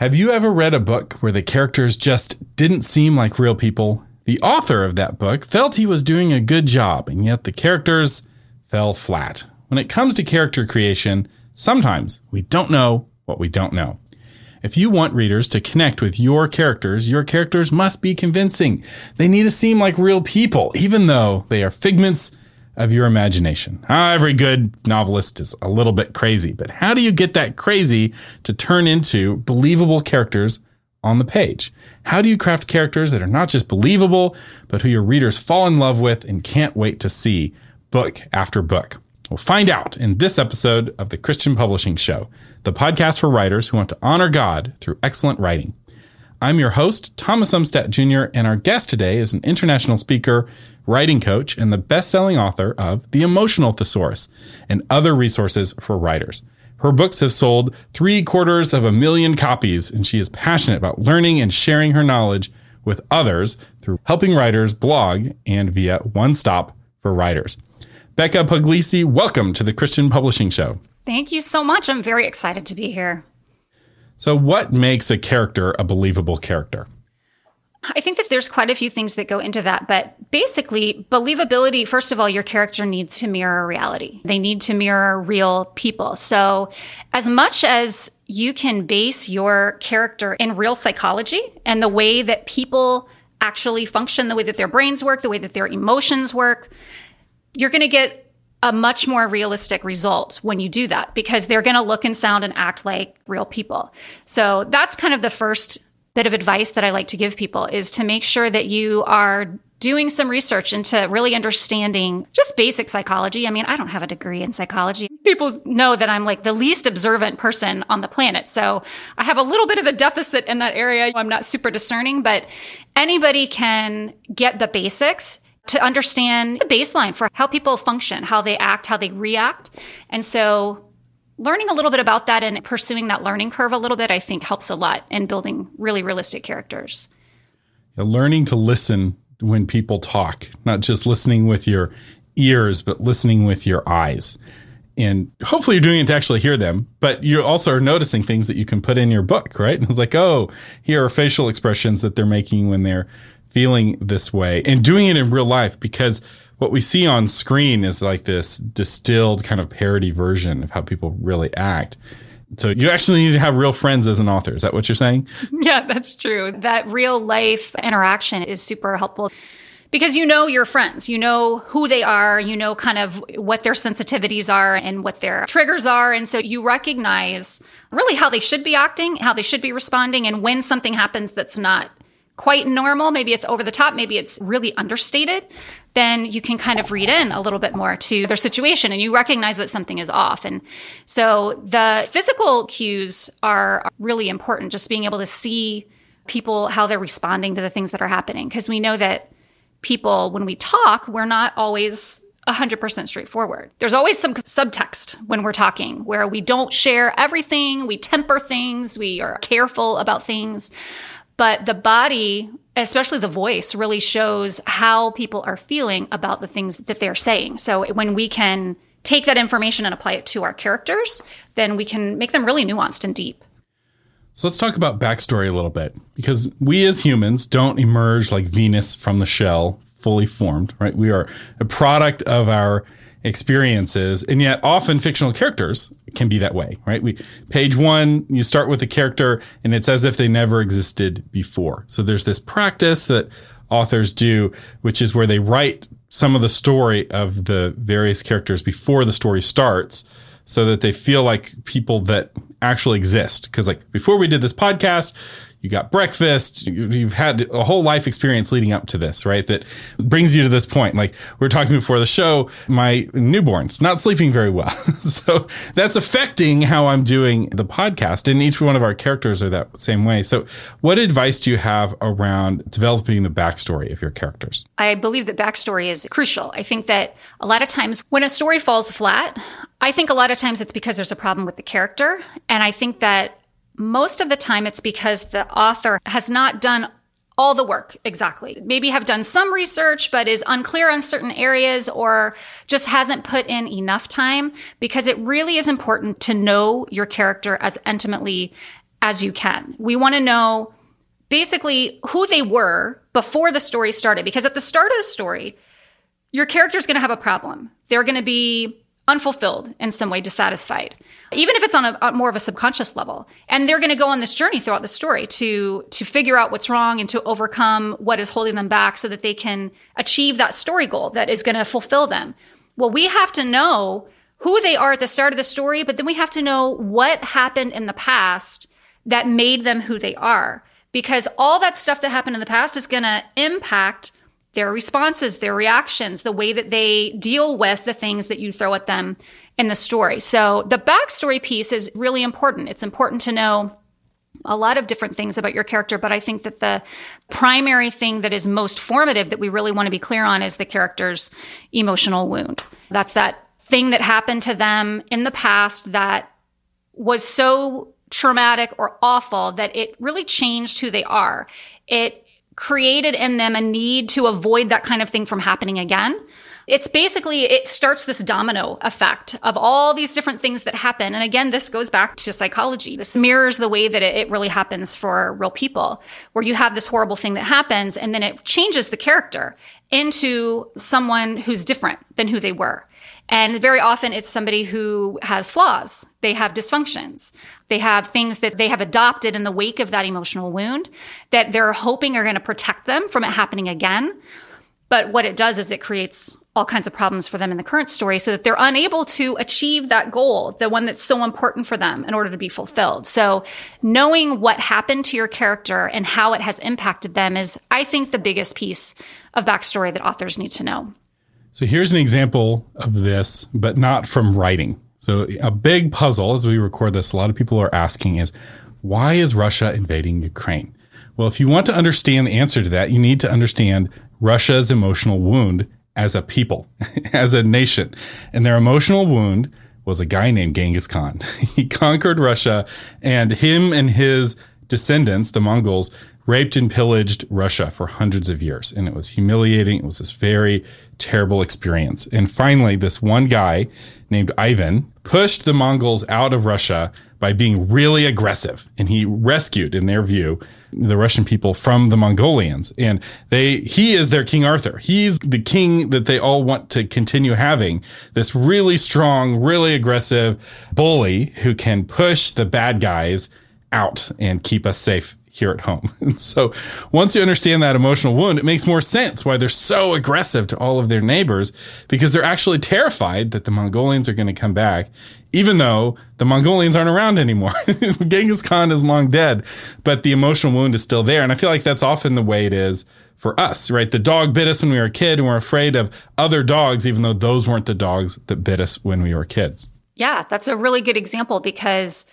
Have you ever read a book where the characters just didn't seem like real people? The author of that book felt he was doing a good job, and yet the characters fell flat. When it comes to character creation, sometimes we don't know what we don't know. If you want readers to connect with your characters, your characters must be convincing. They need to seem like real people, even though they are figments of your imagination. Every good novelist is a little bit crazy, but how do you get that crazy to turn into believable characters on the page? How do you craft characters that are not just believable, but who your readers fall in love with and can't wait to see book after book? We'll find out in this episode of the Christian Publishing Show, the podcast for writers who want to honor God through excellent writing. I'm your host, Thomas Umstattd Jr., and our guest today is an international speaker, writing coach, and the best-selling author of The Emotional Thesaurus and other resources for writers. Her books have sold three quarters of a million copies, and she is passionate about learning and sharing her knowledge with others through helping writers blog and via One Stop for Writers. Becca Puglisi, welcome to the Christian Publishing Show. Thank you so much. I'm very excited to be here. So, what makes a character a believable character? I think that there's quite a few things that go into that, but basically, believability, first of all, your character needs to mirror reality. They need to mirror real people. So, as much as you can base your character in real psychology and the way that people actually function, the way that their brains work, the way that their emotions work, you're going to get a much more realistic result when you do that because they're going to look and sound and act like real people. So that's kind of the first bit of advice that I like to give people is to make sure that you are doing some research into really understanding just basic psychology. I mean, I don't have a degree in psychology. People know that I'm like the least observant person on the planet. So I have a little bit of a deficit in that area. I'm not super discerning, but anybody can get the basics to understand the baseline for how people function, how they act, how they react. And so learning a little bit about that and pursuing that learning curve a little bit, I think helps a lot in building really realistic characters. learning to listen when people talk, not just listening with your ears, but listening with your eyes. And hopefully you're doing it to actually hear them, but you also are noticing things that you can put in your book, right? And it's like, oh, here are facial expressions that they're making when they're feeling this way and doing it in real life because what we see on screen is like this distilled kind of parody version of how people really act. So you actually need to have real friends as an author. Is that what you're saying? Yeah, that's true. That real life interaction is super helpful because you know your friends, you know who they are, you know kind of what their sensitivities are and what their triggers are. And so you recognize really how they should be acting, how they should be responding. And when something happens that's not quite normal, maybe it's over the top, maybe it's really understated, then you can kind of read in a little bit more to their situation and you recognize that something is off. And so the physical cues are really important, just being able to see people, how they're responding to the things that are happening. Cause we know that people, when we talk, we're not always 100% straightforward. There's always some subtext when we're talking where we don't share everything, we temper things, we are careful about things. But the body, especially the voice, really shows how people are feeling about the things that they're saying. So when we can take that information and apply it to our characters, then we can make them really nuanced and deep. So let's talk about backstory a little bit because we as humans don't emerge like Venus from the shell fully formed, right? We are a product of our experiences. And yet often fictional characters can be that way right? We page one you start with a character and it's as if they never existed before. So there's this practice that authors do which is where they write some of the story of the various characters before the story starts so that they feel like people that actually exist. Because like before we did this podcast you got breakfast, you've had a whole life experience leading up to this, right? That brings you to this point. Like we are talking before the show, my newborn's not sleeping very well. so that's affecting how I'm doing the podcast. And each one of our characters are that same way. So what advice do you have around developing the backstory of your characters? I believe that backstory is crucial. I think that a lot of times when a story falls flat, I think a lot of times it's because there's a problem with the character. And I think that most of the time it's because the author has not done all the work exactly. Maybe have done some research, but is unclear on certain areas or just hasn't put in enough time because it really is important to know your character as intimately as you can. We want to know basically who they were before the story started. Because at the start of the story, your character is going to have a problem. They're going to be unfulfilled in some way, dissatisfied, even if it's on a, a more of a subconscious level. And they're going to go on this journey throughout the story to, to figure out what's wrong and to overcome what is holding them back so that they can achieve that story goal that is going to fulfill them. Well, we have to know who they are at the start of the story, but then we have to know what happened in the past that made them who they are. Because all that stuff that happened in the past is going to impact their responses, their reactions, the way that they deal with the things that you throw at them in the story. So the backstory piece is really important. It's important to know a lot of different things about your character, but I think that the primary thing that is most formative that we really want to be clear on is the character's emotional wound. That's that thing that happened to them in the past that was so traumatic or awful that it really changed who they are. It created in them a need to avoid that kind of thing from happening again. It's basically, it starts this domino effect of all these different things that happen. And again, this goes back to psychology. This mirrors the way that it, really happens for real people, where you have this horrible thing that happens and then it changes the character into someone who's different than who they were. And very often it's somebody who has flaws. They have dysfunctions. They have things that they have adopted in the wake of that emotional wound that they're hoping are going to protect them from it happening again. But what it does is it creates all kinds of problems for them in the current story so that they're unable to achieve that goal, the one that's so important for them in order to be fulfilled. So knowing what happened to your character and how it has impacted them is, I think, the biggest piece of backstory that authors need to know. So here's an example of this, but not from writing. So a big puzzle as we record this, a lot of people are asking is, why is Russia invading Ukraine? Well, if you want to understand the answer to that, you need to understand Russia's emotional wound as a people, as a nation. And their emotional wound was a guy named Genghis Khan. he conquered Russia and him and his descendants, the Mongols, raped and pillaged Russia for hundreds of years. And it was humiliating. It was this very terrible experience. And finally, this one guy named Ivan pushed the Mongols out of Russia by being really aggressive. And he rescued, in their view, the Russian people from the Mongolians. And they, he is their King Arthur. He's the king that they all want to continue having. This really strong, really aggressive bully who can push the bad guys out and keep us safe here at home. And so once you understand that emotional wound, it makes more sense why they're so aggressive to all of their neighbors because they're actually terrified that the Mongolians are going to come back, even though the Mongolians aren't around anymore. Genghis Khan is long dead, but the emotional wound is still there. And I feel like that's often the way it is for us, right? The dog bit us when we were a kid and we're afraid of other dogs, even though those weren't the dogs that bit us when we were kids. Yeah, that's a really good example because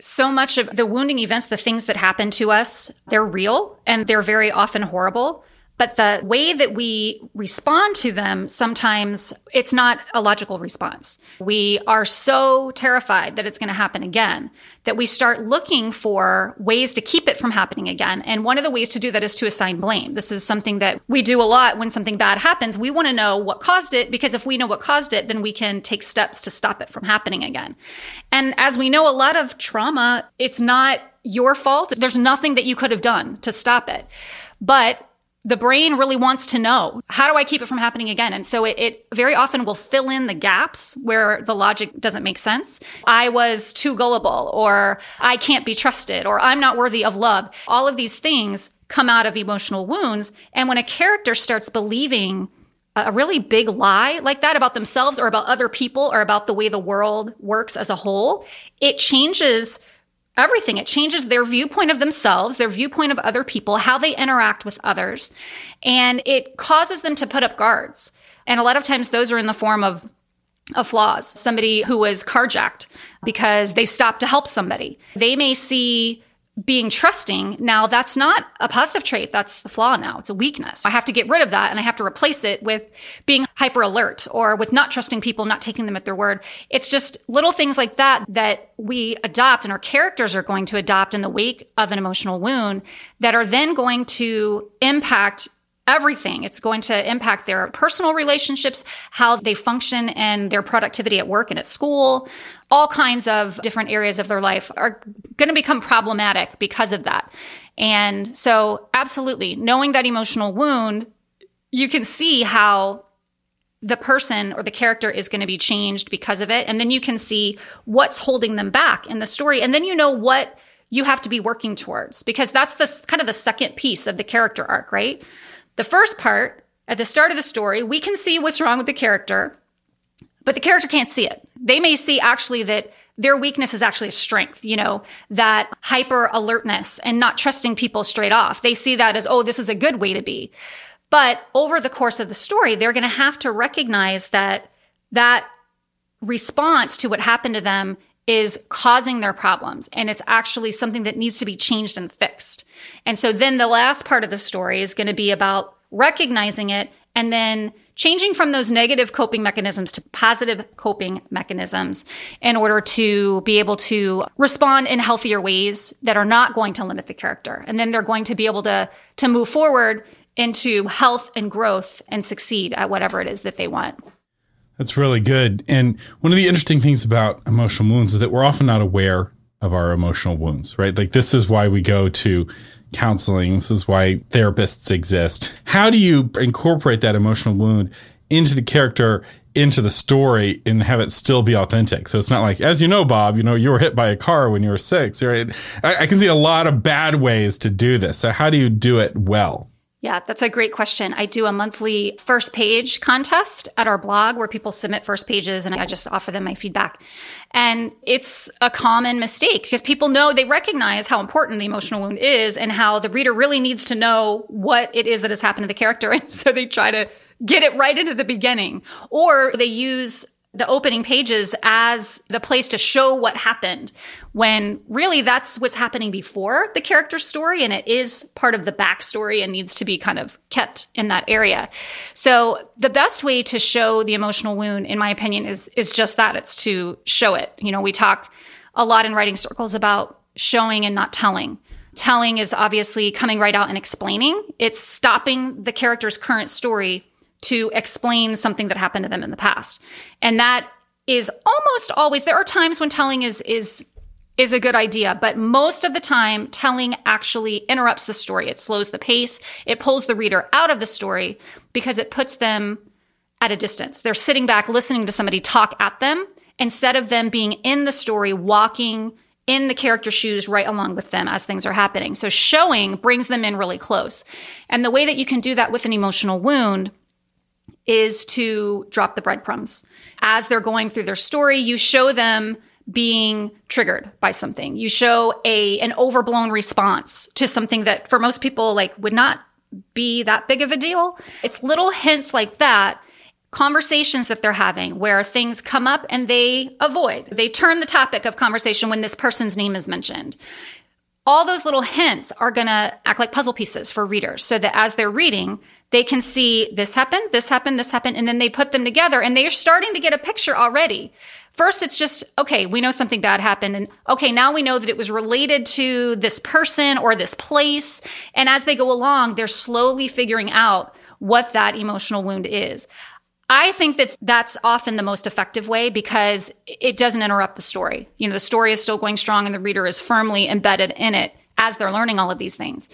so much of the wounding events, the things that happen to us, they're real and they're very often horrible. But the way that we respond to them, sometimes it's not a logical response. We are so terrified that it's going to happen again that we start looking for ways to keep it from happening again. And one of the ways to do that is to assign blame. This is something that we do a lot when something bad happens. We want to know what caused it because if we know what caused it, then we can take steps to stop it from happening again. And as we know, a lot of trauma, it's not your fault. There's nothing that you could have done to stop it. But the brain really wants to know how do I keep it from happening again? And so it, it, very often will fill in the gaps where the logic doesn't make sense. I was too gullible or I can't be trusted or I'm not worthy of love. All of these things come out of emotional wounds. And when a character starts believing a really big lie like that about themselves or about other people or about the way the world works as a whole, it changes everything. It changes their viewpoint of themselves, their viewpoint of other people, how they interact with others. And it causes them to put up guards. And a lot of times those are in the form of of flaws. Somebody who was carjacked because they stopped to help somebody. They may see being trusting. Now that's not a positive trait. That's the flaw now. It's a weakness. I have to get rid of that and I have to replace it with being hyper alert or with not trusting people, not taking them at their word. It's just little things like that that we adopt and our characters are going to adopt in the wake of an emotional wound that are then going to impact everything. It's going to impact their personal relationships, how they function and their productivity at work and at school. All kinds of different areas of their life are going to become problematic because of that. And so absolutely knowing that emotional wound, you can see how the person or the character is going to be changed because of it. And then you can see what's holding them back in the story. And then you know what you have to be working towards because that's the kind of the second piece of the character arc, right? The first part, at the start of the story, we can see what's wrong with the character, but the character can't see it. They may see actually that their weakness is actually a strength, you know, that hyper alertness and not trusting people straight off. They see that as, oh, this is a good way to be. But over the course of the story, they're going to have to recognize that that response to what happened to them is causing their problems and it's actually something that needs to be changed and fixed. And so then the last part of the story is going to be about recognizing it and then changing from those negative coping mechanisms to positive coping mechanisms in order to be able to respond in healthier ways that are not going to limit the character. And then they're going to be able to, to move forward into health and growth and succeed at whatever it is that they want. That's really good. And one of the interesting things about emotional wounds is that we're often not aware of our emotional wounds, right? Like this is why we go to counseling. This is why therapists exist. How do you incorporate that emotional wound into the character, into the story, and have it still be authentic? So it's not like, as you know, Bob, you know, you were hit by a car when you were six, right? I, I can see a lot of bad ways to do this. So how do you do it well? Yeah, that's a great question. I do a monthly first page contest at our blog where people submit first pages and I just offer them my feedback. And it's a common mistake because people know they recognize how important the emotional wound is and how the reader really needs to know what it is that has happened to the character. And so they try to get it right into the beginning or they use the opening pages as the place to show what happened when really that's what's happening before the character story and it is part of the backstory and needs to be kind of kept in that area. So the best way to show the emotional wound, in my opinion, is, is just that. It's to show it. You know, we talk a lot in writing circles about showing and not telling. Telling is obviously coming right out and explaining. It's stopping the character's current story to explain something that happened to them in the past. And that is almost always there are times when telling is is is a good idea, but most of the time telling actually interrupts the story. It slows the pace. It pulls the reader out of the story because it puts them at a distance. They're sitting back listening to somebody talk at them instead of them being in the story walking in the character shoes right along with them as things are happening. So showing brings them in really close. And the way that you can do that with an emotional wound is to drop the breadcrumbs. As they're going through their story, you show them being triggered by something. You show a an overblown response to something that for most people like would not be that big of a deal. It's little hints like that conversations that they're having where things come up and they avoid. They turn the topic of conversation when this person's name is mentioned. All those little hints are going to act like puzzle pieces for readers so that as they're reading, they can see this happened, this happened, this happened, and then they put them together and they're starting to get a picture already. First, it's just, okay, we know something bad happened. And okay, now we know that it was related to this person or this place. And as they go along, they're slowly figuring out what that emotional wound is. I think that that's often the most effective way because it doesn't interrupt the story. You know, the story is still going strong and the reader is firmly embedded in it as they're learning all of these things.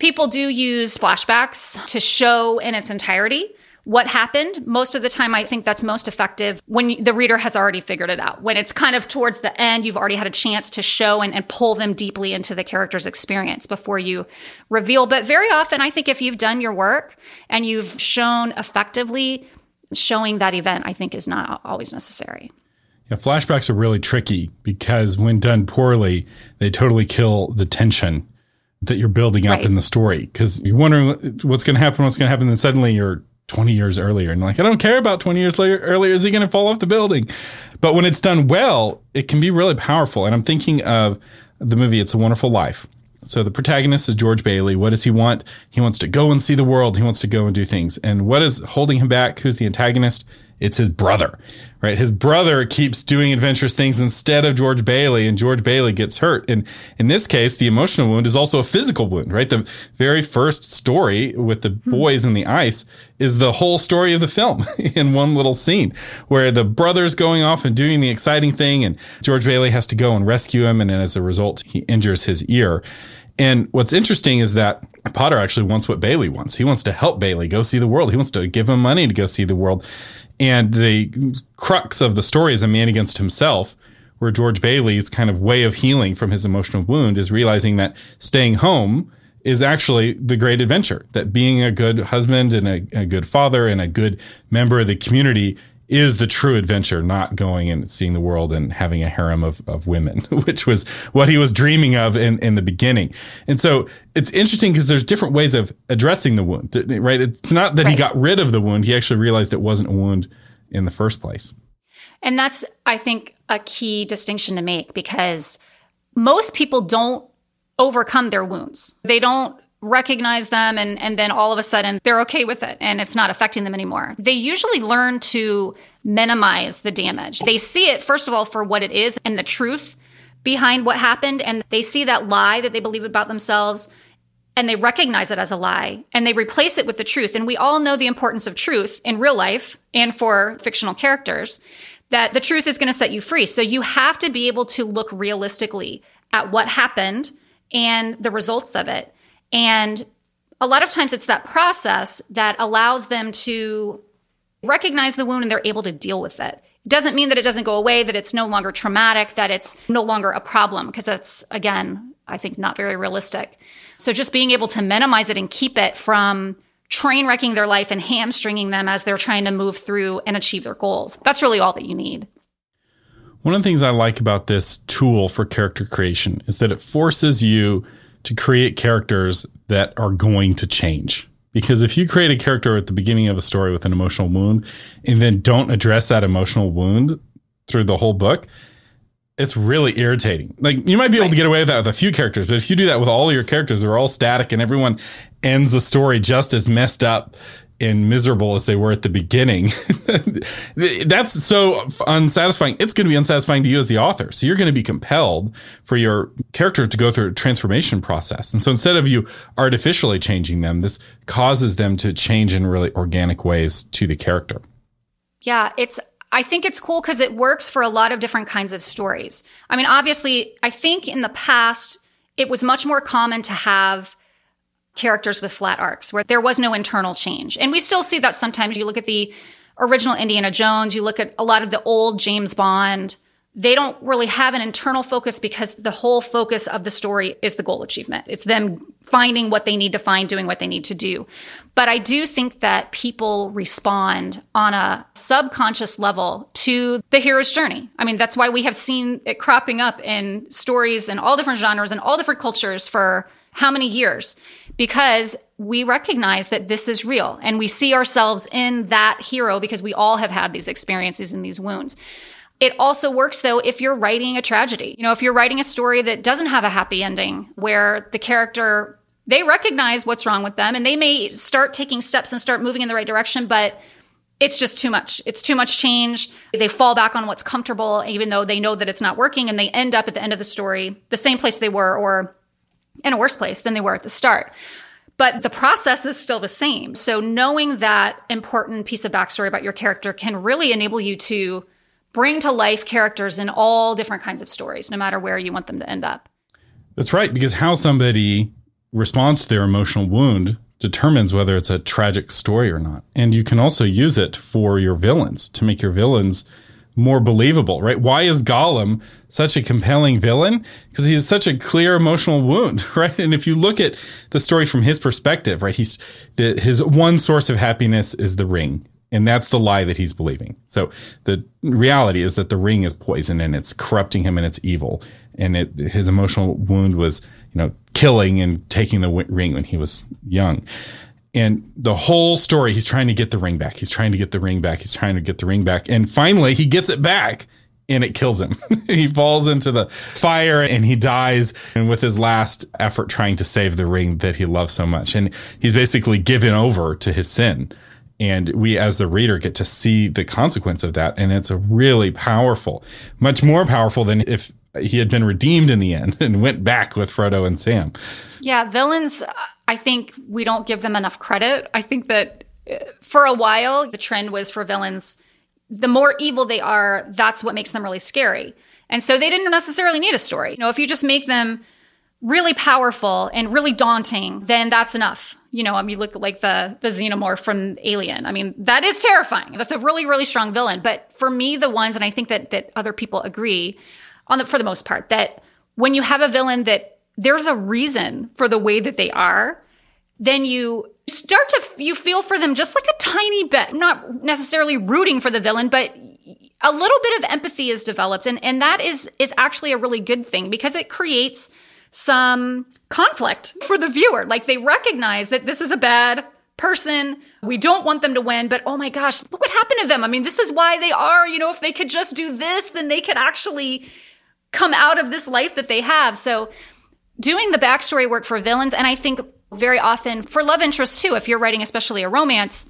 People do use flashbacks to show in its entirety what happened. Most of the time, I think that's most effective when the reader has already figured it out. When it's kind of towards the end, you've already had a chance to show and, and, pull them deeply into the character's experience before you reveal. But very often, I think if you've done your work and you've shown effectively, showing that event, I think is not always necessary. Yeah, flashbacks are really tricky because when done poorly, they totally kill the tension that you're building up right. in the story because you're wondering what's going to happen, what's going to happen, and then suddenly you're 20 years earlier and like, I don't care about 20 years later, earlier. Is he going to fall off the building? But when it's done well, it can be really powerful. And I'm thinking of the movie It's a Wonderful Life. So the protagonist is George Bailey. What does he want? He wants to go and see the world. He wants to go and do things. And what is holding him back? Who's the antagonist? It's his brother, right? His brother keeps doing adventurous things instead of George Bailey and George Bailey gets hurt. And in this case, the emotional wound is also a physical wound, right? The very first story with the hmm. boys in the ice is the whole story of the film in one little scene where the brother's going off and doing the exciting thing and George Bailey has to go and rescue him. And as a result, he injures his ear. And what's interesting is that Potter actually wants what Bailey wants. He wants to help Bailey go see the world. He wants to give him money to go see the world. And the crux of the story is a man against himself, where George Bailey's kind of way of healing from his emotional wound is realizing that staying home is actually the great adventure, that being a good husband and a, a good father and a good member of the community is the true adventure, not going and seeing the world and having a harem of, of women, which was what he was dreaming of in, in the beginning. And so it's interesting because there's different ways of addressing the wound, right? It's not that right. he got rid of the wound. He actually realized it wasn't a wound in the first place. And that's, I think, a key distinction to make because most people don't overcome their wounds. They don't recognize them and, and then all of a sudden they're okay with it and it's not affecting them anymore. They usually learn to minimize the damage. They see it, first of all, for what it is and the truth behind what happened. And they see that lie that they believe about themselves and they recognize it as a lie and they replace it with the truth. And we all know the importance of truth in real life and for fictional characters that the truth is going to set you free. So you have to be able to look realistically at what happened and the results of it and a lot of times it's that process that allows them to recognize the wound and they're able to deal with it. It doesn't mean that it doesn't go away, that it's no longer traumatic, that it's no longer a problem, because that's, again, I think not very realistic. So just being able to minimize it and keep it from train wrecking their life and hamstringing them as they're trying to move through and achieve their goals. That's really all that you need. One of the things I like about this tool for character creation is that it forces you to create characters that are going to change. Because if you create a character at the beginning of a story with an emotional wound and then don't address that emotional wound through the whole book, it's really irritating. Like you might be able to get away with that with a few characters, but if you do that with all your characters, they're all static and everyone ends the story just as messed up and miserable as they were at the beginning. That's so unsatisfying. It's going to be unsatisfying to you as the author. So you're going to be compelled for your character to go through a transformation process. And so instead of you artificially changing them, this causes them to change in really organic ways to the character. Yeah, it's I think it's cool because it works for a lot of different kinds of stories. I mean, obviously, I think in the past, it was much more common to have characters with flat arcs where there was no internal change. And we still see that sometimes. You look at the original Indiana Jones, you look at a lot of the old James Bond, they don't really have an internal focus because the whole focus of the story is the goal achievement. It's them finding what they need to find, doing what they need to do. But I do think that people respond on a subconscious level to the hero's journey. I mean, that's why we have seen it cropping up in stories in all different genres and all different cultures for how many years? Because we recognize that this is real and we see ourselves in that hero because we all have had these experiences and these wounds. It also works though if you're writing a tragedy. You know, if you're writing a story that doesn't have a happy ending where the character they recognize what's wrong with them and they may start taking steps and start moving in the right direction, but it's just too much. It's too much change. They fall back on what's comfortable, even though they know that it's not working, and they end up at the end of the story the same place they were or in a worse place than they were at the start. But the process is still the same. So knowing that important piece of backstory about your character can really enable you to bring to life characters in all different kinds of stories, no matter where you want them to end up. That's right, because how somebody responds to their emotional wound determines whether it's a tragic story or not. And you can also use it for your villains to make your villains more believable, right? Why is Gollum such a compelling villain? Because he's such a clear emotional wound, right? And if you look at the story from his perspective, right, he's the, his one source of happiness is the ring. And that's the lie that he's believing. So the reality is that the ring is poison and it's corrupting him and it's evil. And it, his emotional wound was, you know, killing and taking the ring when he was young. And the whole story, he's trying to get the ring back. He's trying to get the ring back. He's trying to get the ring back. And finally, he gets it back and it kills him. he falls into the fire and he dies and with his last effort trying to save the ring that he loves so much. And he's basically given over to his sin. And we, as the reader, get to see the consequence of that. And it's a really powerful, much more powerful than if he had been redeemed in the end and went back with Frodo and Sam. Yeah, villains, I think we don't give them enough credit. I think that uh, for a while, the trend was for villains, the more evil they are, that's what makes them really scary. And so they didn't necessarily need a story. You know, if you just make them really powerful and really daunting, then that's enough. You know, I mean, look like the the xenomorph from Alien. I mean, that is terrifying. That's a really really strong villain. But for me, the ones, and I think that that other people agree on the for the most part that when you have a villain that there's a reason for the way that they are, then you start to you feel for them just like a tiny bit. Not necessarily rooting for the villain, but a little bit of empathy is developed, and and that is is actually a really good thing because it creates some conflict for the viewer. Like they recognize that this is a bad person. We don't want them to win, but oh my gosh, look what happened to them. I mean, this is why they are, you know, if they could just do this, then they could actually come out of this life that they have. So doing the backstory work for villains, and I think very often for love interests too, if you're writing especially a romance,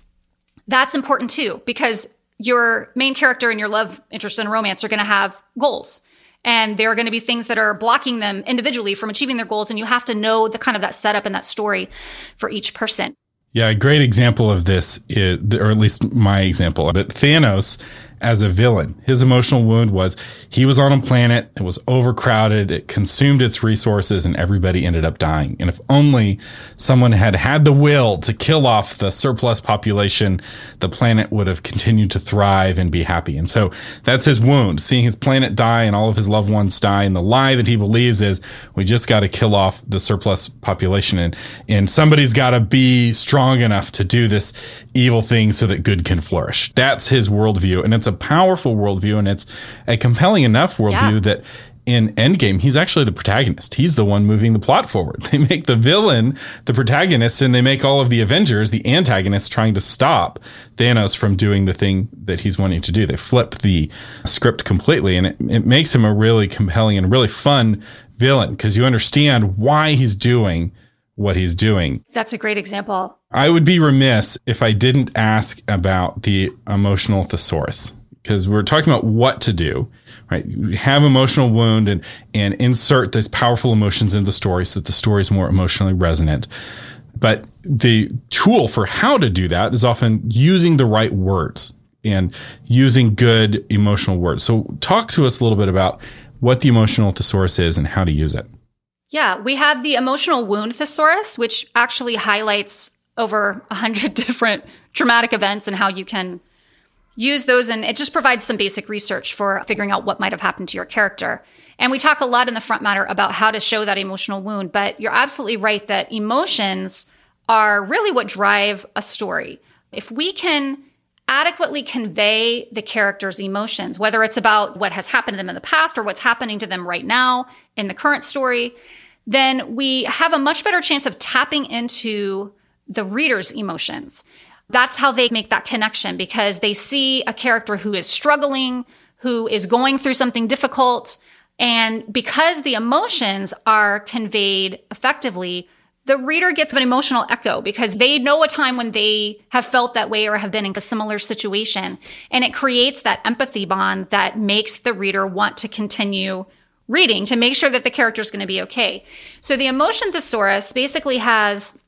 that's important too, because your main character and your love interest in a romance are going to have goals and there are going to be things that are blocking them individually from achieving their goals and you have to know the kind of that setup and that story for each person yeah a great example of this is or at least my example but Thanos as a villain. His emotional wound was he was on a planet, it was overcrowded, it consumed its resources, and everybody ended up dying. And if only someone had had the will to kill off the surplus population, the planet would have continued to thrive and be happy. And so that's his wound, seeing his planet die and all of his loved ones die. And the lie that he believes is we just got to kill off the surplus population and, and somebody's got to be strong enough to do this evil thing so that good can flourish. That's his worldview. And it's a powerful worldview and it's a compelling enough worldview yeah. that in Endgame, he's actually the protagonist. He's the one moving the plot forward. They make the villain the protagonist and they make all of the Avengers the antagonists trying to stop Thanos from doing the thing that he's wanting to do. They flip the script completely and it, it makes him a really compelling and really fun villain because you understand why he's doing what he's doing. That's a great example. I would be remiss if I didn't ask about the emotional thesaurus because we're talking about what to do, right? Have emotional wound and, and insert these powerful emotions into the story so that the story is more emotionally resonant. But the tool for how to do that is often using the right words and using good emotional words. So talk to us a little bit about what the emotional thesaurus is and how to use it. Yeah, we have the emotional wound thesaurus, which actually highlights over a hundred different traumatic events and how you can use those. And it just provides some basic research for figuring out what might have happened to your character. And we talk a lot in the front matter about how to show that emotional wound, but you're absolutely right that emotions are really what drive a story. If we can adequately convey the character's emotions, whether it's about what has happened to them in the past or what's happening to them right now in the current story, then we have a much better chance of tapping into the reader's emotions. That's how they make that connection because they see a character who is struggling, who is going through something difficult. And because the emotions are conveyed effectively, the reader gets an emotional echo because they know a time when they have felt that way or have been in a similar situation. And it creates that empathy bond that makes the reader want to continue reading to make sure that the character is going to be okay. So the emotion thesaurus basically has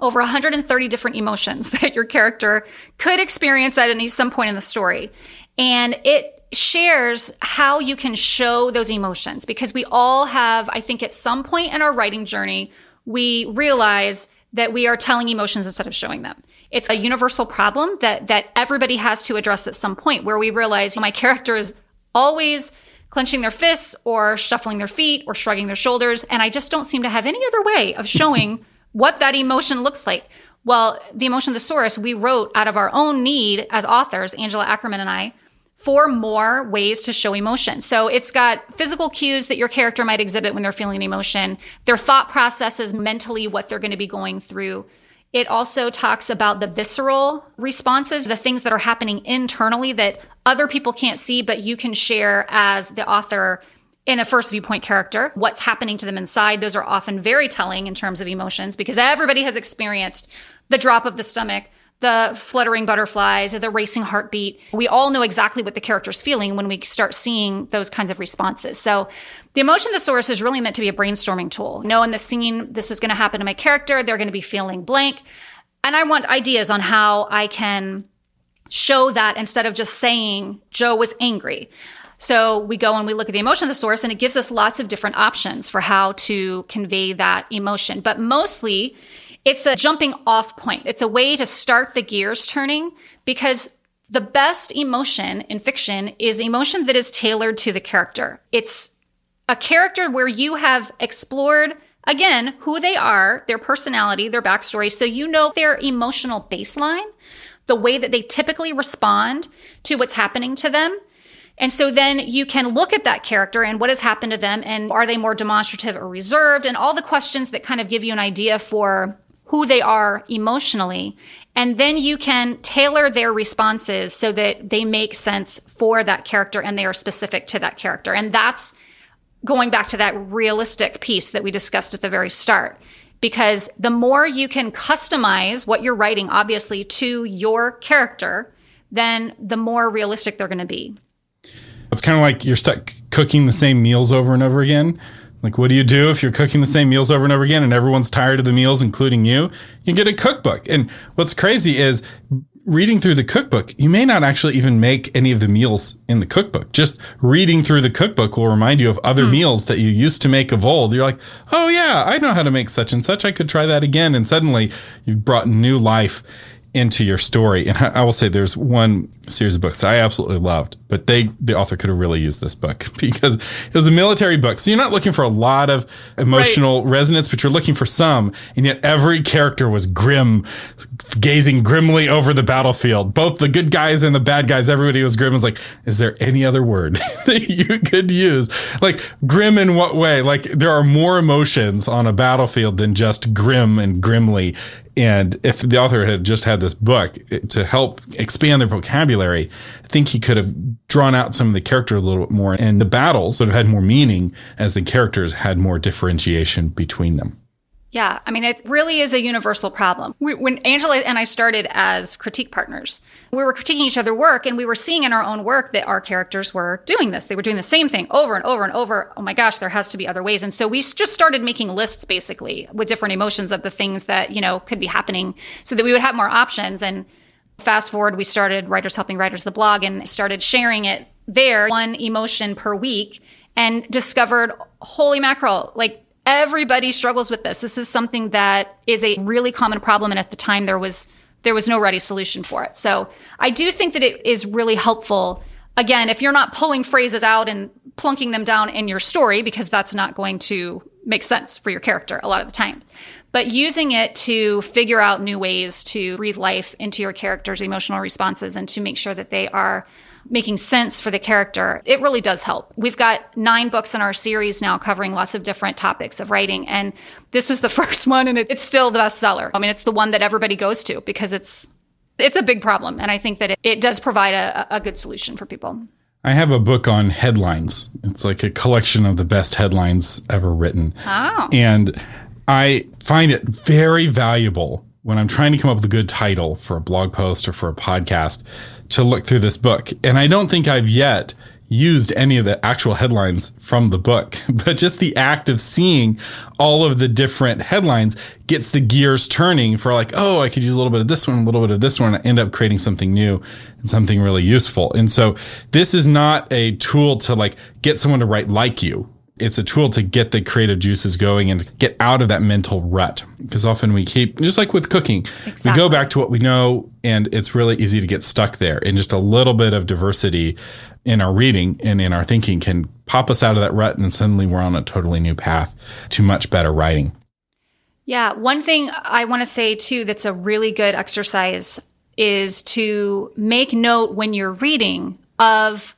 over 130 different emotions that your character could experience at any some point in the story. And it shares how you can show those emotions because we all have, I think at some point in our writing journey, we realize that we are telling emotions instead of showing them. It's a universal problem that, that everybody has to address at some point where we realize my character is always clenching their fists or shuffling their feet or shrugging their shoulders. And I just don't seem to have any other way of showing what that emotion looks like. Well, the emotion thesaurus we wrote out of our own need as authors, Angela Ackerman and I, for more ways to show emotion. So it's got physical cues that your character might exhibit when they're feeling an emotion, their thought processes mentally, what they're going to be going through. It also talks about the visceral responses, the things that are happening internally that other people can't see, but you can share as the author in a first viewpoint character, what's happening to them inside. Those are often very telling in terms of emotions because everybody has experienced the drop of the stomach, the fluttering butterflies or the racing heartbeat. We all know exactly what the character's feeling when we start seeing those kinds of responses. So the emotion thesaurus is really meant to be a brainstorming tool. You know, in the scene, this is going to happen to my character. They're going to be feeling blank. And I want ideas on how I can show that instead of just saying Joe was angry. So we go and we look at the emotion thesaurus, and it gives us lots of different options for how to convey that emotion. But mostly it's a jumping off point. It's a way to start the gears turning because the best emotion in fiction is emotion that is tailored to the character. It's a character where you have explored again who they are, their personality, their backstory, so you know their emotional baseline, the way that they typically respond to what's happening to them. And so then you can look at that character and what has happened to them and are they more demonstrative or reserved and all the questions that kind of give you an idea for who they are emotionally. And then you can tailor their responses so that they make sense for that character and they are specific to that character. And that's going back to that realistic piece that we discussed at the very start. Because the more you can customize what you're writing, obviously, to your character, then the more realistic they're going to be. It's kind of like you're stuck cooking the same meals over and over again. Like, what do you do if you're cooking the same meals over and over again and everyone's tired of the meals, including you? You get a cookbook. And what's crazy is reading through the cookbook, you may not actually even make any of the meals in the cookbook. Just reading through the cookbook will remind you of other hmm. meals that you used to make of old. You're like, oh yeah, I know how to make such and such. I could try that again. And suddenly you've brought new life into your story. And I will say there's one series of books I absolutely loved, but they, the author could have really used this book because it was a military book. So you're not looking for a lot of emotional right. resonance, but you're looking for some. And yet every character was grim, gazing grimly over the battlefield. Both the good guys and the bad guys, everybody was grim. was like, is there any other word that you could use? Like grim in what way? Like there are more emotions on a battlefield than just grim and grimly. And if the author had just had this book to help expand their vocabulary, I think he could have drawn out some of the character a little bit more and the battles that have had more meaning as the characters had more differentiation between them. Yeah, I mean, it really is a universal problem. We, when Angela and I started as critique partners, we were critiquing each other's work and we were seeing in our own work that our characters were doing this. They were doing the same thing over and over and over. Oh my gosh, there has to be other ways. And so we just started making lists basically with different emotions of the things that, you know, could be happening so that we would have more options. And fast forward, we started Writers Helping Writers, the blog, and started sharing it there, one emotion per week, and discovered, holy mackerel, like everybody struggles with this. This is something that is a really common problem. And at the time there was, there was no ready solution for it. So I do think that it is really helpful. Again, if you're not pulling phrases out and plunking them down in your story, because that's not going to make sense for your character a lot of the time. But using it to figure out new ways to breathe life into your character's emotional responses and to make sure that they are making sense for the character, it really does help. We've got nine books in our series now covering lots of different topics of writing. And this was the first one and it's still the bestseller. I mean, it's the one that everybody goes to because it's, it's a big problem. And I think that it, it does provide a, a good solution for people. I have a book on headlines. It's like a collection of the best headlines ever written. Oh. And I find it very valuable when I'm trying to come up with a good title for a blog post or for a podcast to look through this book. And I don't think I've yet used any of the actual headlines from the book, but just the act of seeing all of the different headlines gets the gears turning for like, oh, I could use a little bit of this one, a little bit of this one, and end up creating something new and something really useful. And so this is not a tool to like get someone to write like you it's a tool to get the creative juices going and get out of that mental rut. Because often we keep, just like with cooking, exactly. we go back to what we know and it's really easy to get stuck there. And just a little bit of diversity in our reading and in our thinking can pop us out of that rut and suddenly we're on a totally new path to much better writing. Yeah. One thing I want to say too that's a really good exercise is to make note when you're reading of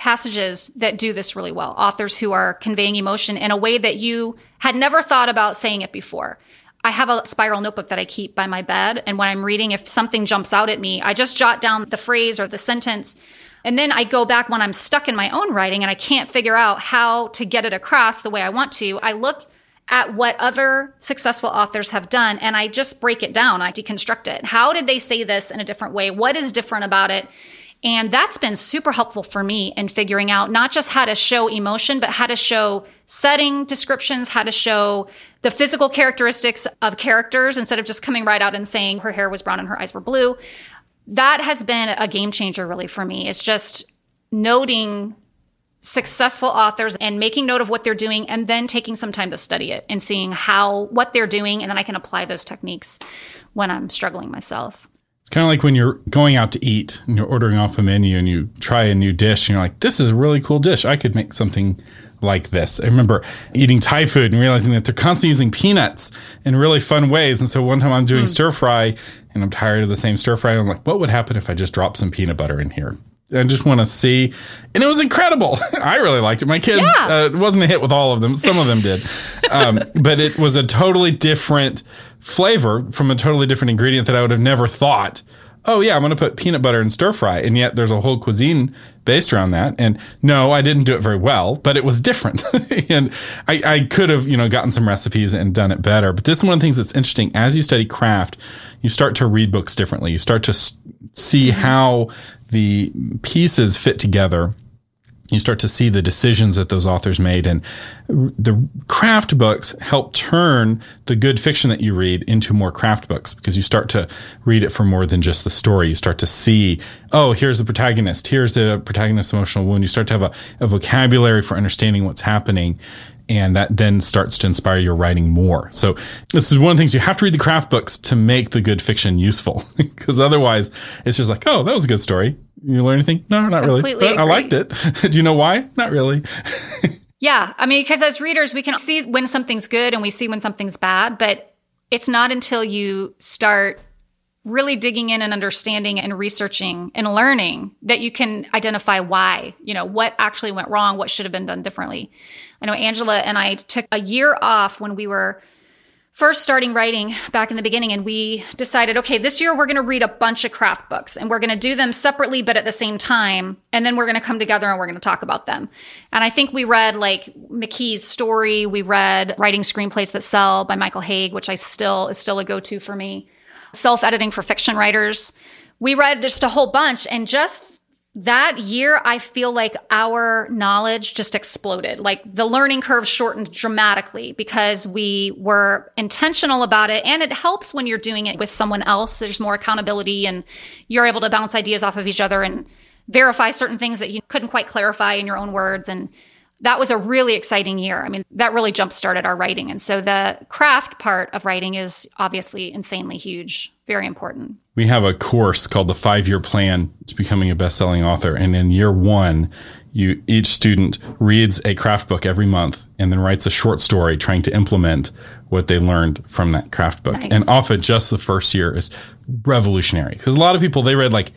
passages that do this really well. Authors who are conveying emotion in a way that you had never thought about saying it before. I have a spiral notebook that I keep by my bed. And when I'm reading, if something jumps out at me, I just jot down the phrase or the sentence. And then I go back when I'm stuck in my own writing and I can't figure out how to get it across the way I want to. I look at what other successful authors have done and I just break it down. I deconstruct it. How did they say this in a different way? What is different about it? And that's been super helpful for me in figuring out not just how to show emotion, but how to show setting descriptions, how to show the physical characteristics of characters instead of just coming right out and saying her hair was brown and her eyes were blue. That has been a game changer really for me. It's just noting successful authors and making note of what they're doing and then taking some time to study it and seeing how what they're doing and then I can apply those techniques when I'm struggling myself. Kind of like when you're going out to eat and you're ordering off a menu and you try a new dish and you're like, this is a really cool dish. I could make something like this. I remember eating Thai food and realizing that they're constantly using peanuts in really fun ways. And so one time I'm doing mm. stir fry and I'm tired of the same stir fry. I'm like, what would happen if I just dropped some peanut butter in here? I just want to see. And it was incredible. I really liked it. My kids, yeah. uh, it wasn't a hit with all of them. Some of them did. Um, but it was a totally different flavor from a totally different ingredient that I would have never thought. Oh yeah, I'm going to put peanut butter in stir fry. And yet there's a whole cuisine based around that. And no, I didn't do it very well, but it was different. and I, I could have, you know, gotten some recipes and done it better. But this is one of the things that's interesting. As you study craft, you start to read books differently. You start to see mm-hmm. how the pieces fit together you start to see the decisions that those authors made. And the craft books help turn the good fiction that you read into more craft books because you start to read it for more than just the story. You start to see oh here's the protagonist. Here's the protagonist's emotional wound. You start to have a, a vocabulary for understanding what's happening and that then starts to inspire your writing more. So this is one of the things you have to read the craft books to make the good fiction useful because otherwise it's just like, oh, that was a good story. You learn anything? No, not Completely really. But I liked it. Do you know why? Not really. yeah. I mean, because as readers, we can see when something's good and we see when something's bad, but it's not until you start really digging in and understanding and researching and learning that you can identify why, you know, what actually went wrong, what should have been done differently. I know Angela and I took a year off when we were first starting writing back in the beginning and we decided okay this year we're going to read a bunch of craft books and we're going to do them separately but at the same time and then we're going to come together and we're going to talk about them and i think we read like mckee's story we read writing screenplays that sell by michael hauge which i still is still a go-to for me self-editing for fiction writers we read just a whole bunch and just that year, I feel like our knowledge just exploded. Like the learning curve shortened dramatically because we were intentional about it. And it helps when you're doing it with someone else. There's more accountability and you're able to bounce ideas off of each other and verify certain things that you couldn't quite clarify in your own words. And that was a really exciting year. I mean, that really jump started our writing. And so the craft part of writing is obviously insanely huge, very important we have a course called the five year plan to becoming a best selling author. And in year one, you each student reads a craft book every month and then writes a short story trying to implement what they learned from that craft book. Nice. And often just the first year is revolutionary because a lot of people they read like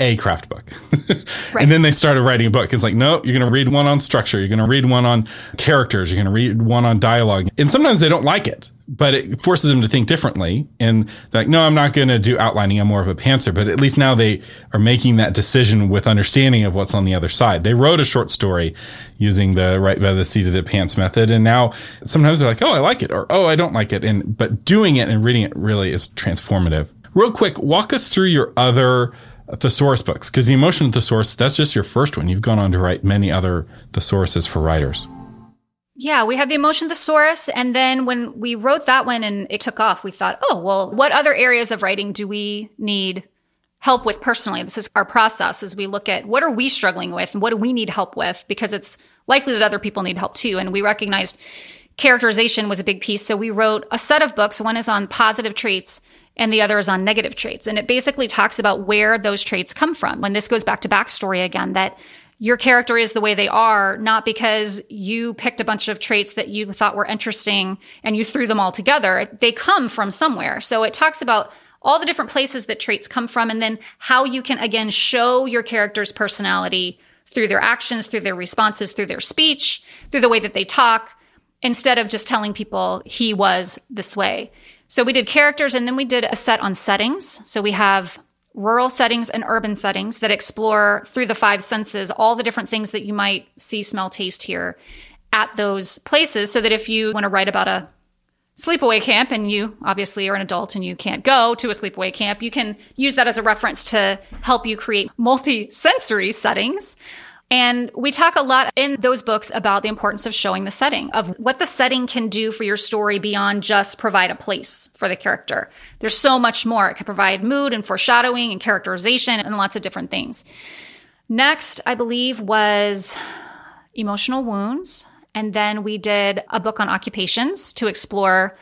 a craft book. right. And then they started writing a book. It's like, no, you're going to read one on structure. You're going to read one on characters. You're going to read one on dialogue. And sometimes they don't like it, but it forces them to think differently. And like, no, I'm not going to do outlining. I'm more of a pantser. But at least now they are making that decision with understanding of what's on the other side. They wrote a short story using the right by the seat of the pants method. And now sometimes they're like, oh, I like it or, oh, I don't like it. And, but doing it and reading it really is transformative. Real quick, walk us through your other thesaurus books. Because the emotion thesaurus that's just your first one. You've gone on to write many other thesauruses for writers. Yeah we have the emotion thesaurus and then when we wrote that one and it took off we thought oh well what other areas of writing do we need help with personally? This is our process as we look at what are we struggling with and what do we need help with because it's likely that other people need help too and we recognized characterization was a big piece. So we wrote a set of books. One is on positive traits and the other is on negative traits. And it basically talks about where those traits come from. When this goes back to backstory again, that your character is the way they are, not because you picked a bunch of traits that you thought were interesting and you threw them all together. They come from somewhere. So it talks about all the different places that traits come from and then how you can again show your character's personality through their actions, through their responses, through their speech, through the way that they talk, instead of just telling people he was this way. So we did characters and then we did a set on settings. So we have rural settings and urban settings that explore through the five senses all the different things that you might see, smell, taste, hear at those places so that if you want to write about a sleepaway camp and you obviously are an adult and you can't go to a sleepaway camp, you can use that as a reference to help you create multi-sensory settings. And we talk a lot in those books about the importance of showing the setting, of what the setting can do for your story beyond just provide a place for the character. There's so much more. It can provide mood and foreshadowing and characterization and lots of different things. Next, I believe, was emotional wounds. And then we did a book on occupations to explore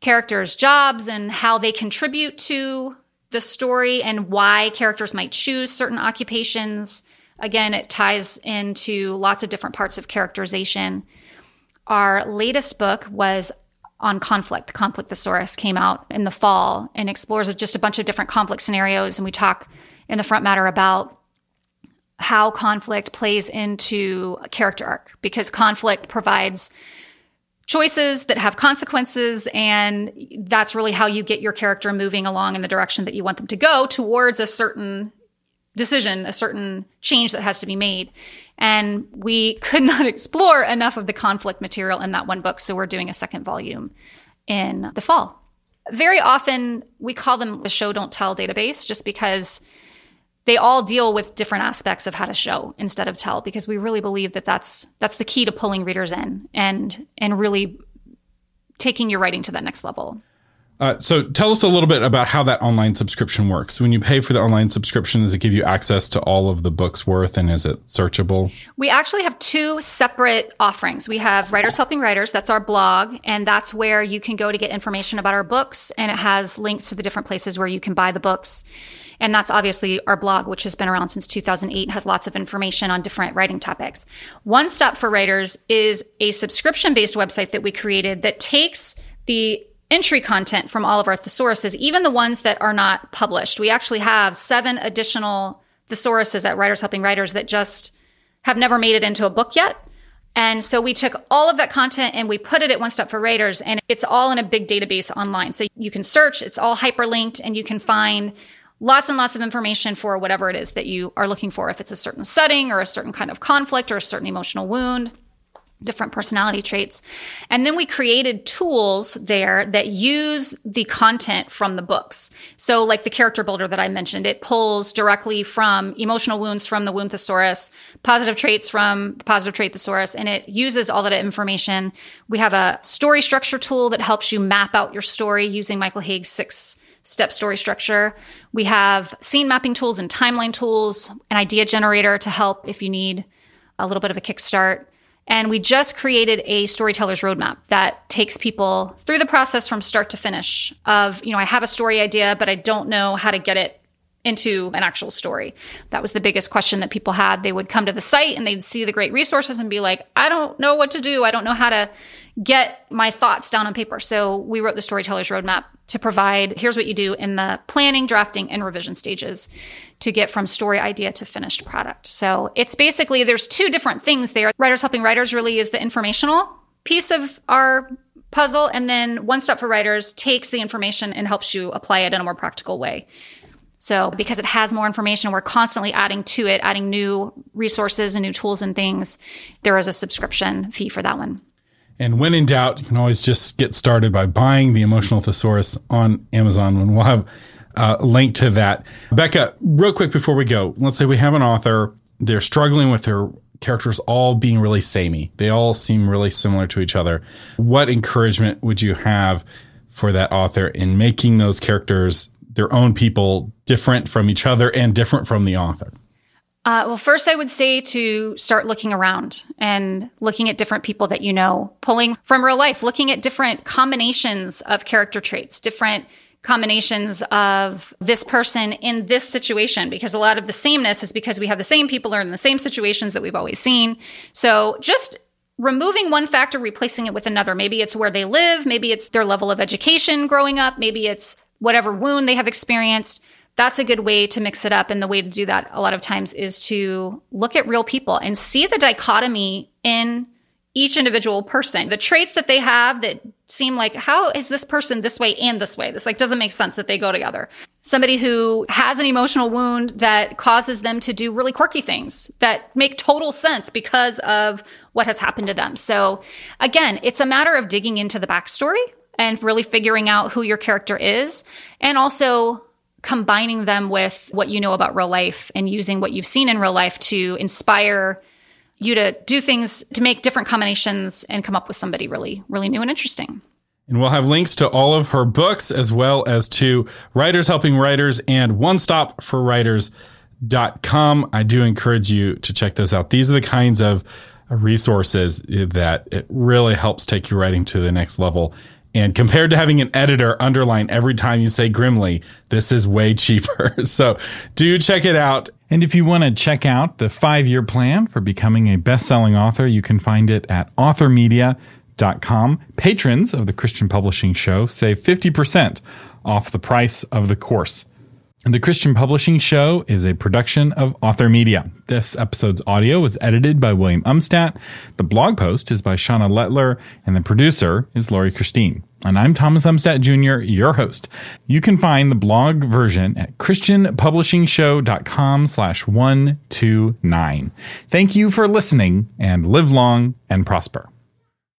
characters' jobs and how they contribute to the story and why characters might choose certain occupations. Again, it ties into lots of different parts of characterization. Our latest book was on conflict. Conflict Thesaurus came out in the fall and explores just a bunch of different conflict scenarios. And we talk in the front matter about how conflict plays into character arc because conflict provides choices that have consequences and that's really how you get your character moving along in the direction that you want them to go towards a certain decision, a certain change that has to be made. And we could not explore enough of the conflict material in that one book. So we're doing a second volume in the fall. Very often we call them the show don't tell database just because they all deal with different aspects of how to show instead of tell because we really believe that that's that's the key to pulling readers in and and really taking your writing to that next level. Uh, so tell us a little bit about how that online subscription works. When you pay for the online subscription, does it give you access to all of the books worth and is it searchable? We actually have two separate offerings. We have Writers Helping Writers, that's our blog, and that's where you can go to get information about our books and it has links to the different places where you can buy the books. And that's obviously our blog, which has been around since 2008, has lots of information on different writing topics. One Stop for Writers is a subscription based website that we created that takes the entry content from all of our thesauruses, even the ones that are not published. We actually have seven additional thesauruses at Writers Helping Writers that just have never made it into a book yet. And so we took all of that content and we put it at One Stop for Writers and it's all in a big database online. So you can search, it's all hyperlinked and you can find lots and lots of information for whatever it is that you are looking for. If it's a certain setting or a certain kind of conflict or a certain emotional wound, different personality traits. And then we created tools there that use the content from the books. So like the character builder that I mentioned, it pulls directly from emotional wounds from the wound thesaurus, positive traits from the positive trait thesaurus, and it uses all that information. We have a story structure tool that helps you map out your story using Michael Hauge's six step story structure. We have scene mapping tools and timeline tools, an idea generator to help if you need a little bit of a kickstart. And we just created a storyteller's roadmap that takes people through the process from start to finish of, you know, I have a story idea, but I don't know how to get it into an actual story. That was the biggest question that people had. They would come to the site and they'd see the great resources and be like, I don't know what to do. I don't know how to get my thoughts down on paper. So we wrote the storyteller's roadmap to provide here's what you do in the planning, drafting, and revision stages to get from story idea to finished product. So it's basically there's two different things there. Writers Helping Writers really is the informational piece of our puzzle. And then One Stop for Writers takes the information and helps you apply it in a more practical way. So because it has more information, we're constantly adding to it, adding new resources and new tools and things. There is a subscription fee for that one. And when in doubt, you can always just get started by buying the Emotional Thesaurus on Amazon. And we'll have uh, a link to that. Becca, real quick before we go, let's say we have an author, they're struggling with their characters all being really samey. They all seem really similar to each other. What encouragement would you have for that author in making those characters their own people different from each other and different from the author? Uh, well, first, I would say to start looking around and looking at different people that you know, pulling from real life, looking at different combinations of character traits, different combinations of this person in this situation, because a lot of the sameness is because we have the same people are in the same situations that we've always seen. So just removing one factor, replacing it with another. Maybe it's where they live. Maybe it's their level of education growing up. Maybe it's whatever wound they have experienced. That's a good way to mix it up. And the way to do that a lot of times is to look at real people and see the dichotomy in each individual person. The traits that they have that seem like, how is this person this way and this way? This like doesn't make sense that they go together. Somebody who has an emotional wound that causes them to do really quirky things that make total sense because of what has happened to them. So again, it's a matter of digging into the backstory and really figuring out who your character is and also combining them with what you know about real life and using what you've seen in real life to inspire you to do things to make different combinations and come up with somebody really, really new and interesting. And we'll have links to all of her books as well as to Writers Helping Writers and One Stop for Writers.com. I do encourage you to check those out. These are the kinds of resources that it really helps take your writing to the next level. And compared to having an editor underline every time you say Grimly, this is way cheaper. So do check it out. And if you want to check out the five year plan for becoming a best selling author, you can find it at authormedia.com. Patrons of the Christian Publishing Show save 50% off the price of the course. The Christian Publishing Show is a production of Author Media. This episode's audio was edited by William Umstattd. The blog post is by Shauna Lettler, and the producer is Lori Christine. And I'm Thomas Umstattd Jr., your host. You can find the blog version at christianpublishingshow.com slash 129. Thank you for listening, and live long and prosper.